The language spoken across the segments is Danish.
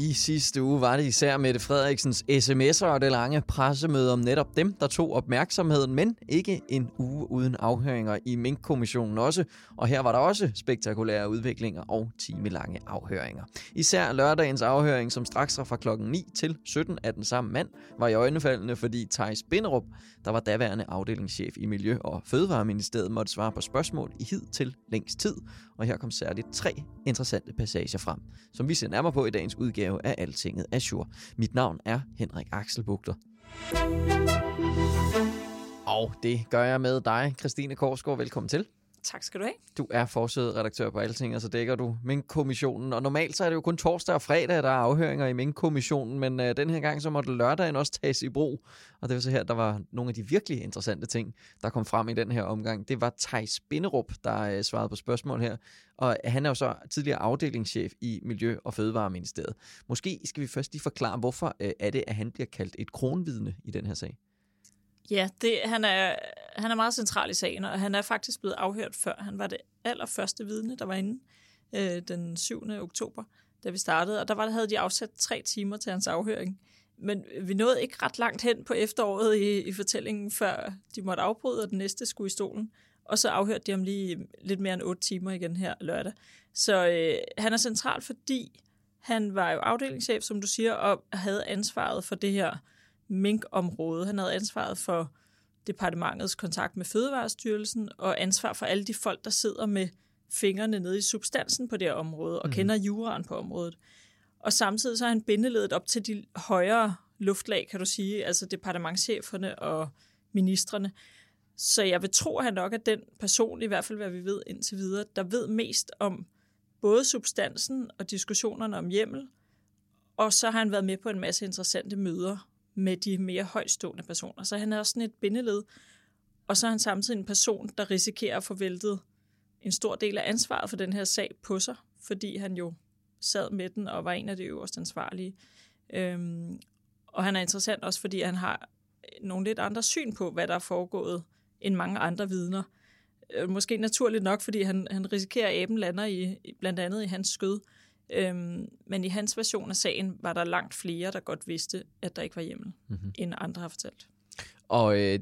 I sidste uge var det især Mette Frederiksens sms'er og det lange pressemøde om netop dem, der tog opmærksomheden, men ikke en uge uden afhøringer i Mink-kommissionen også. Og her var der også spektakulære udviklinger og timelange afhøringer. Især lørdagens afhøring, som straks var fra klokken 9 til 17 af den samme mand, var i øjnefaldene, fordi Thijs Binderup, der var daværende afdelingschef i Miljø- og Fødevareministeriet, måtte svare på spørgsmål i hid til længst tid. Og her kom særligt tre interessante passager frem, som vi ser nærmere på i dagens udgave af Altinget Azure. Mit navn er Henrik Axelbugter. Og det gør jeg med dig, Christine Korsgaard. Velkommen til. Tak skal du have. Du er forsøget på Alting, og så dækker du Mink-kommissionen. Og normalt så er det jo kun torsdag og fredag, der er afhøringer i Mink-kommissionen, men øh, den her gang så måtte lørdagen også tages i brug. Og det var så her, der var nogle af de virkelig interessante ting, der kom frem i den her omgang. Det var Thijs Binderup, der øh, svarede på spørgsmål her. Og han er jo så tidligere afdelingschef i Miljø- og Fødevareministeriet. Måske skal vi først lige forklare, hvorfor øh, er det, at han bliver kaldt et kronvidne i den her sag? Ja, det, han, er, han er meget central i sagen, og han er faktisk blevet afhørt før. Han var det allerførste vidne, der var inde øh, den 7. oktober, da vi startede, og der var, havde de afsat tre timer til hans afhøring. Men vi nåede ikke ret langt hen på efteråret i, i fortællingen, før de måtte afbryde, og den næste skulle i stolen. Og så afhørte de ham lige lidt mere end otte timer igen her lørdag. Så øh, han er central, fordi han var jo afdelingschef, som du siger, og havde ansvaret for det her minkområde. Han havde ansvaret for departementets kontakt med Fødevarestyrelsen og ansvar for alle de folk, der sidder med fingrene nede i substansen på det område og mm. kender juraen på området. Og samtidig så er han bindeledet op til de højere luftlag, kan du sige, altså departementcheferne og ministerne. Så jeg vil tro, at han nok er den person, i hvert fald hvad vi ved indtil videre, der ved mest om både substansen og diskussionerne om hjemmel, og så har han været med på en masse interessante møder med de mere højstående personer. Så han er også sådan et bindeled, og så er han samtidig en person, der risikerer at få væltet en stor del af ansvaret for den her sag på sig, fordi han jo sad med den og var en af de øverste ansvarlige. Øhm, og han er interessant også, fordi han har nogle lidt andre syn på, hvad der er foregået, end mange andre vidner. Øh, måske naturligt nok, fordi han, han risikerer, at aben lander i, blandt andet i hans skød. Øhm, men i hans version af sagen var der langt flere, der godt vidste, at der ikke var hjemmel, mm-hmm. end andre har fortalt. Og øh,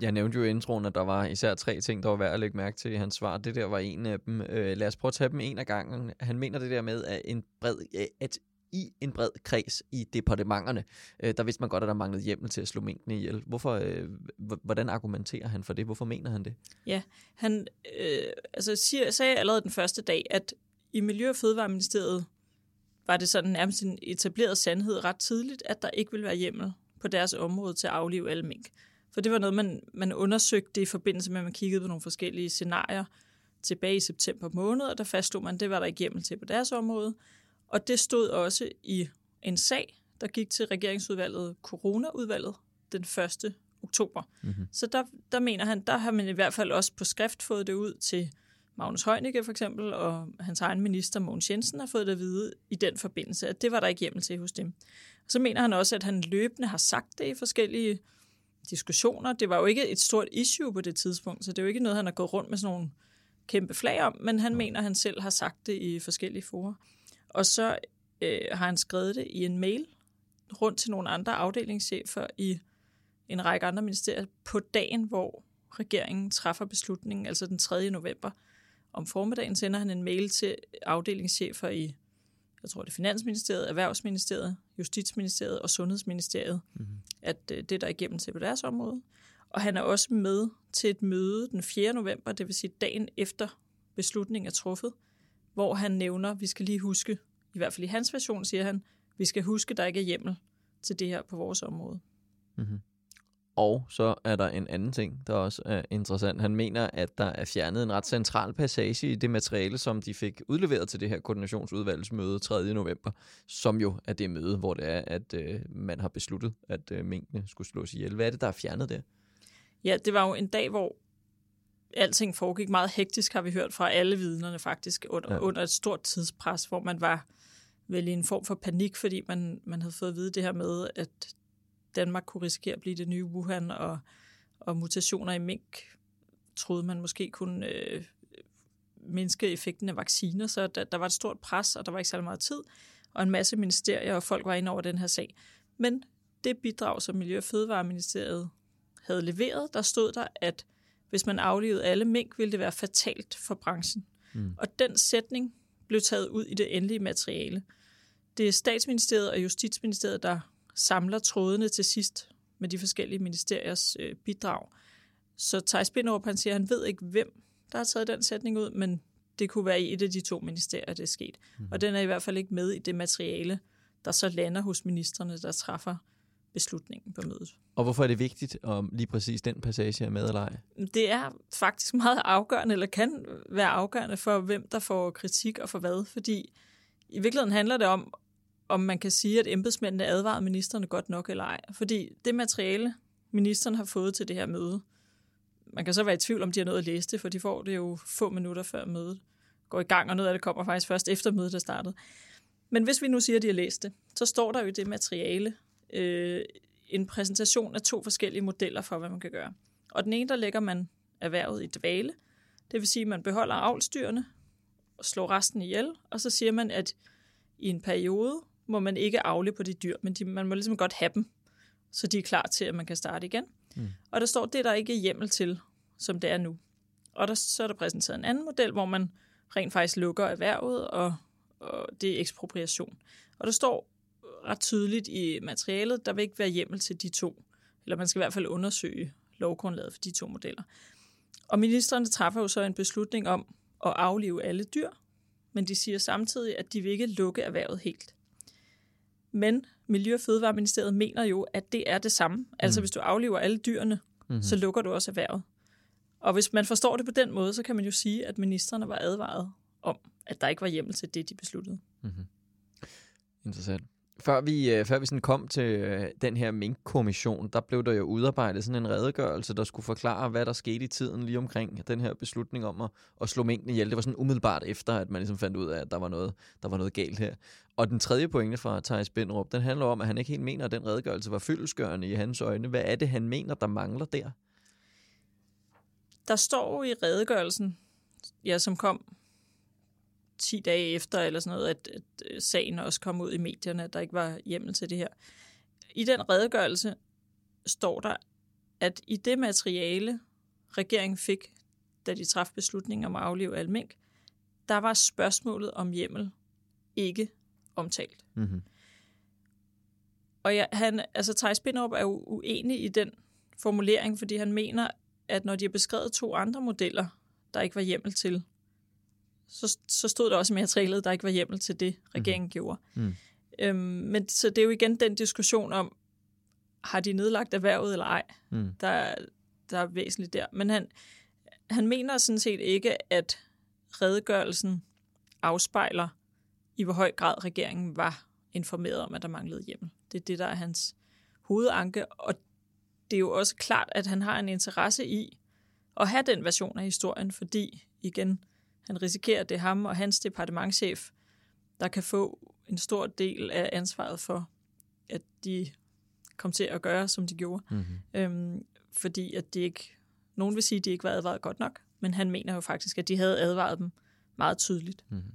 jeg nævnte jo i introen, at der var især tre ting, der var værd at lægge mærke til i hans svar. Det der var en af dem. Øh, lad os prøve at tage dem en af gangen. Han mener det der med, at, en bred, at i en bred kreds i departementerne, øh, der vidste man godt, at der manglede hjemmel til at slå minkene ihjel. Hvorfor, øh, hvordan argumenterer han for det? Hvorfor mener han det? Ja, han øh, altså siger, sagde allerede den første dag, at i Miljø- og Fødevareministeriet var det sådan nærmest en etableret sandhed ret tidligt, at der ikke ville være hjemmel på deres område til at aflive alle mink. For det var noget, man, man undersøgte i forbindelse med, at man kiggede på nogle forskellige scenarier tilbage i september måned, og der fastslog man, at det var der ikke hjemmel til på deres område. Og det stod også i en sag, der gik til regeringsudvalget, coronaudvalget, den 1. oktober. Mm-hmm. Så der, der mener han, der har man i hvert fald også på skrift fået det ud til Magnus Heunicke for eksempel, og hans egen minister Mogens Jensen har fået det at vide i den forbindelse, at det var der ikke hjemmel til hos dem. Og så mener han også, at han løbende har sagt det i forskellige diskussioner. Det var jo ikke et stort issue på det tidspunkt, så det er jo ikke noget, han har gået rundt med sådan nogle kæmpe flag om, men han mener, at han selv har sagt det i forskellige forer. Og så øh, har han skrevet det i en mail rundt til nogle andre afdelingschefer i en række andre ministerier på dagen, hvor regeringen træffer beslutningen, altså den 3. november. Om formiddagen sender han en mail til afdelingschefer i, jeg tror det er Finansministeriet, Erhvervsministeriet, Justitsministeriet og Sundhedsministeriet, mm-hmm. at øh, det der er igennem til på deres område. Og han er også med til et møde den 4. november, det vil sige dagen efter beslutningen er truffet, hvor han nævner, vi skal lige huske, i hvert fald i hans version siger han, vi skal huske, der ikke er hjemmel til det her på vores område. Mm-hmm. Og så er der en anden ting, der også er interessant. Han mener, at der er fjernet en ret central passage i det materiale, som de fik udleveret til det her koordinationsudvalgsmøde 3. november, som jo er det møde, hvor det er, at øh, man har besluttet, at øh, minkene skulle slås ihjel. Hvad er det, der er fjernet der? Ja, det var jo en dag, hvor alting foregik meget hektisk, har vi hørt fra alle vidnerne faktisk, under, ja. under et stort tidspres, hvor man var vel i en form for panik, fordi man, man havde fået at vide det her med, at Danmark kunne risikere at blive det nye Wuhan, og, og mutationer i mink troede man måske kunne øh, mindske effekten af vacciner, så der, der var et stort pres, og der var ikke særlig meget tid, og en masse ministerier og folk var inde over den her sag. Men det bidrag, som Miljø- og Fødevareministeriet havde leveret, der stod der, at hvis man aflevede alle mink, ville det være fatalt for branchen. Mm. Og den sætning blev taget ud i det endelige materiale. Det er statsministeriet og justitsministeriet, der samler trådene til sidst med de forskellige ministeriers øh, bidrag. Så Thijs Binderup, han siger, at han ved ikke, hvem der har taget den sætning ud, men det kunne være i et af de to ministerier, det er sket. Mm. Og den er i hvert fald ikke med i det materiale, der så lander hos ministerne, der træffer beslutningen på mødet. Og hvorfor er det vigtigt, om lige præcis den passage er med eller ej? Det er faktisk meget afgørende, eller kan være afgørende for, hvem der får kritik og for hvad. Fordi i virkeligheden handler det om, om man kan sige, at embedsmændene advarede ministerne godt nok eller ej. Fordi det materiale, ministeren har fået til det her møde, man kan så være i tvivl om, de har noget at læse det, for de får det jo få minutter før mødet går i gang, og noget af det kommer faktisk først efter mødet er startet. Men hvis vi nu siger, at de har læst det, så står der jo i det materiale øh, en præsentation af to forskellige modeller for, hvad man kan gøre. Og den ene, der lægger man erhvervet i dvale, det vil sige, at man beholder avlstyrene og slår resten ihjel, og så siger man, at i en periode må man ikke afle på de dyr, men de, man må ligesom godt have dem, så de er klar til, at man kan starte igen. Mm. Og der står, det er der ikke hjemmel til, som det er nu. Og der, så er der præsenteret en anden model, hvor man rent faktisk lukker erhvervet, og, og det er ekspropriation. Og der står ret tydeligt i materialet, der vil ikke være hjemmel til de to. Eller man skal i hvert fald undersøge lovgrundlaget for de to modeller. Og ministerne træffer jo så en beslutning om at aflive alle dyr, men de siger samtidig, at de vil ikke lukke erhvervet helt. Men Miljø- og Fødevareministeriet mener jo, at det er det samme. Altså, mm. Hvis du afliver alle dyrene, mm-hmm. så lukker du også erhvervet. Og hvis man forstår det på den måde, så kan man jo sige, at ministerne var advaret om, at der ikke var hjemmel til det, de besluttede. Mm-hmm. Interessant. Før vi, øh, før vi sådan kom til øh, den her minkkommission, der blev der jo udarbejdet sådan en redegørelse, der skulle forklare, hvad der skete i tiden lige omkring den her beslutning om at, at slå minkene ihjel. Det var sådan umiddelbart efter, at man ligesom fandt ud af, at der var noget, der var noget galt her. Og den tredje pointe fra Thijs Bindrup, den handler om, at han ikke helt mener, at den redegørelse var fyldesgørende i hans øjne. Hvad er det, han mener, der mangler der? Der står i redegørelsen, ja, som kom 10 dage efter, eller sådan noget, at, at øh, sagen også kom ud i medierne, at der ikke var hjemmel til det her. I den redegørelse står der, at i det materiale, regeringen fik, da de træffede beslutningen om at aflive al mink, der var spørgsmålet om hjemmel ikke omtalt. Mm-hmm. Og ja, han, altså Thijs Binderup er jo uenig i den formulering, fordi han mener, at når de har beskrevet to andre modeller, der ikke var hjemmel til, så, så stod der også i materialet, der ikke var hjemmel til det, regeringen mm. gjorde. Mm. Øhm, men så det er jo igen den diskussion om, har de nedlagt erhvervet eller ej, mm. der, der er væsentligt der. Men han, han mener sådan set ikke, at redegørelsen afspejler, i hvor høj grad regeringen var informeret om, at der manglede hjemmel. Det er det, der er hans hovedanke, og det er jo også klart, at han har en interesse i at have den version af historien, fordi igen, han risikerer, at det er ham og hans departementchef, der kan få en stor del af ansvaret for, at de kom til at gøre, som de gjorde. Mm-hmm. Øhm, fordi at de ikke, nogen vil sige, at de ikke var advaret godt nok, men han mener jo faktisk, at de havde advaret dem meget tydeligt. Mm-hmm.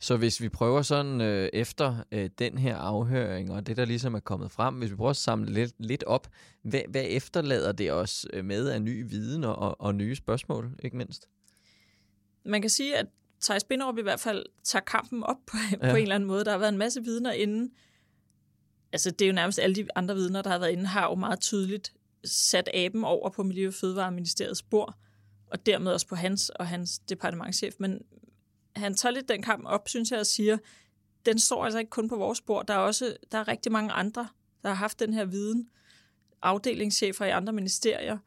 Så hvis vi prøver sådan øh, efter øh, den her afhøring, og det der ligesom er kommet frem, hvis vi prøver at samle lidt, lidt op, hvad, hvad efterlader det os øh, med af ny viden og, og, og nye spørgsmål, ikke mindst? man kan sige, at Thijs Binderup i hvert fald tager kampen op på, ja. på en eller anden måde. Der har været en masse vidner inden. Altså, det er jo nærmest alle de andre vidner, der har været inde, har jo meget tydeligt sat aben over på Miljø- og Fødevareministeriets bord, og dermed også på hans og hans departementchef. Men han tager lidt den kamp op, synes jeg, og siger, den står altså ikke kun på vores bord. Der er også der er rigtig mange andre, der har haft den her viden, afdelingschefer i andre ministerier,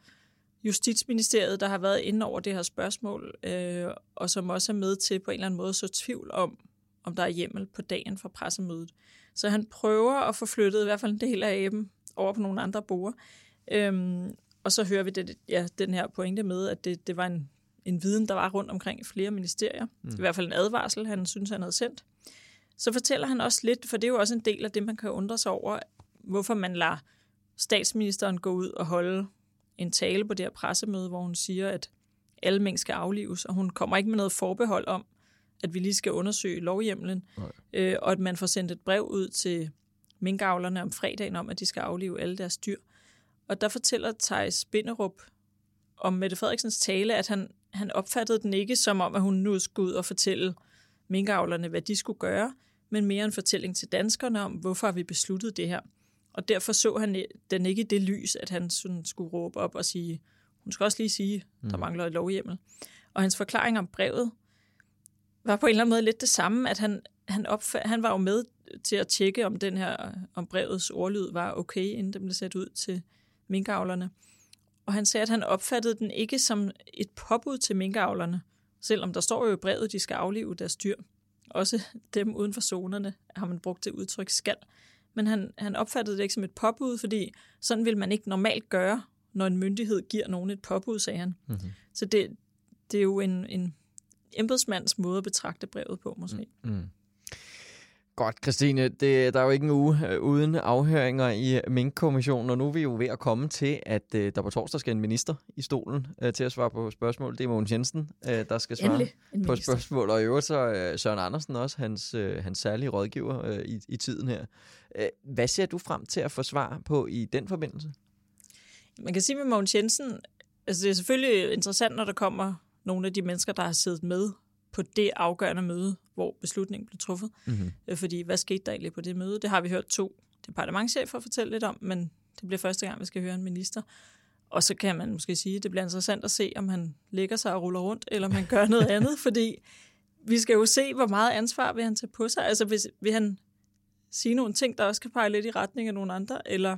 Justitsministeriet, der har været inde over det her spørgsmål, øh, og som også er med til på en eller anden måde så tvivl om, om der er hjemmel på dagen for pressemødet. Så han prøver at få flyttet i hvert fald en del af dem over på nogle andre borer. Øhm, og så hører vi det, ja, den her pointe med, at det, det var en, en viden, der var rundt omkring i flere ministerier. Mm. I hvert fald en advarsel, han synes, han havde sendt. Så fortæller han også lidt, for det er jo også en del af det, man kan undre sig over, hvorfor man lader statsministeren gå ud og holde en tale på det her pressemøde, hvor hun siger, at alle mængder skal aflives, og hun kommer ikke med noget forbehold om, at vi lige skal undersøge lovhjemlen, øh, og at man får sendt et brev ud til minkavlerne om fredagen om, at de skal aflive alle deres dyr. Og der fortæller Thijs Binderup om Mette Frederiksens tale, at han, han opfattede den ikke som om, at hun nu skulle ud og fortælle minkavlerne, hvad de skulle gøre, men mere en fortælling til danskerne om, hvorfor har vi besluttet det her. Og derfor så han den ikke i det lys, at han sådan skulle råbe op og sige, hun skal også lige sige, der mm. mangler et lovhjemmel. Og hans forklaring om brevet var på en eller anden måde lidt det samme, at han, han, opfag, han var jo med til at tjekke, om den her, om brevets ordlyd var okay, inden det blev sat ud til minkavlerne. Og han sagde, at han opfattede den ikke som et påbud til minkavlerne, selvom der står jo i brevet, at de skal aflive deres dyr. Også dem uden for zonerne har man brugt det udtryk skal. Men han, han opfattede det ikke som et påbud, fordi sådan vil man ikke normalt gøre, når en myndighed giver nogen et påbud, sagde han. Mm-hmm. Så det, det er jo en, en embedsmands måde at betragte brevet på, måske. Mm. Godt, Christine. Det, der er jo ikke en uge uh, uden afhøringer i Mink-kommissionen, og nu er vi jo ved at komme til, at uh, der på torsdag skal en minister i stolen uh, til at svare på spørgsmål. Det er Mogens Jensen, uh, der skal svare på spørgsmål, og i øvrigt så uh, Søren Andersen også, hans, uh, hans særlige rådgiver uh, i, i tiden her. Uh, hvad ser du frem til at få svar på i den forbindelse? Man kan sige med Mogens Jensen, altså det er selvfølgelig interessant, når der kommer nogle af de mennesker, der har siddet med på det afgørende møde, hvor beslutningen blev truffet. Mm-hmm. Fordi hvad skete der egentlig på det møde? Det har vi hørt to departementchefer fortælle lidt om, men det bliver første gang, vi skal høre en minister. Og så kan man måske sige, at det bliver interessant at se, om han lægger sig og ruller rundt, eller om han gør noget andet, fordi vi skal jo se, hvor meget ansvar vil han tage på sig. Altså, hvis, vil han sige nogle ting, der også kan pege lidt i retning af nogle andre, eller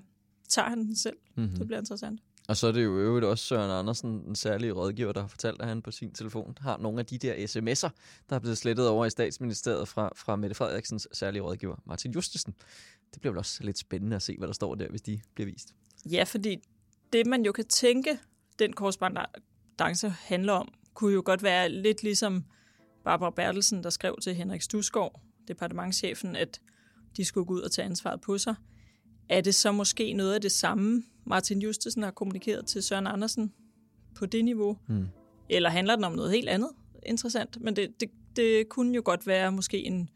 tager han den selv? Mm-hmm. Det bliver interessant. Og så er det jo øvrigt også Søren Andersen, den særlige rådgiver, der har fortalt, at han på sin telefon har nogle af de der sms'er, der er blevet slettet over i statsministeriet fra, fra Mette Frederiksens særlige rådgiver, Martin Justesen. Det bliver vel også lidt spændende at se, hvad der står der, hvis de bliver vist. Ja, fordi det, man jo kan tænke, den korrespondence handler om, kunne jo godt være lidt ligesom Barbara Bertelsen, der skrev til Henrik Stusgaard, departementschefen, at de skulle gå ud og tage ansvaret på sig. Er det så måske noget af det samme, Martin Justesen har kommunikeret til Søren Andersen på det niveau? Mm. Eller handler den om noget helt andet interessant? Men det, det, det kunne jo godt være måske en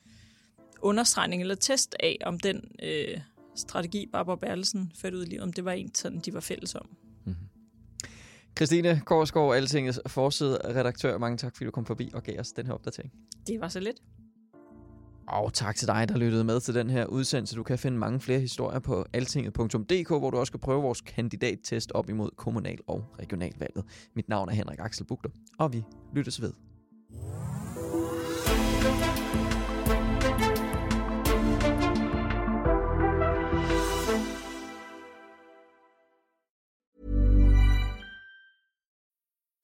understregning eller test af, om den øh, strategi, Barbara Bertelsen førte ud i livet, om det var en, sådan de var fælles om. Mm-hmm. Christine Korsgaard, Altingets forside redaktør. Mange tak, fordi du kom forbi og gav os den her opdatering. Det var så lidt. Og tak til dig, der lyttede med til den her udsendelse. Du kan finde mange flere historier på altinget.dk, hvor du også kan prøve vores kandidattest op imod kommunal- og regionalvalget. Mit navn er Henrik Axel Bugter, og vi lyttes ved.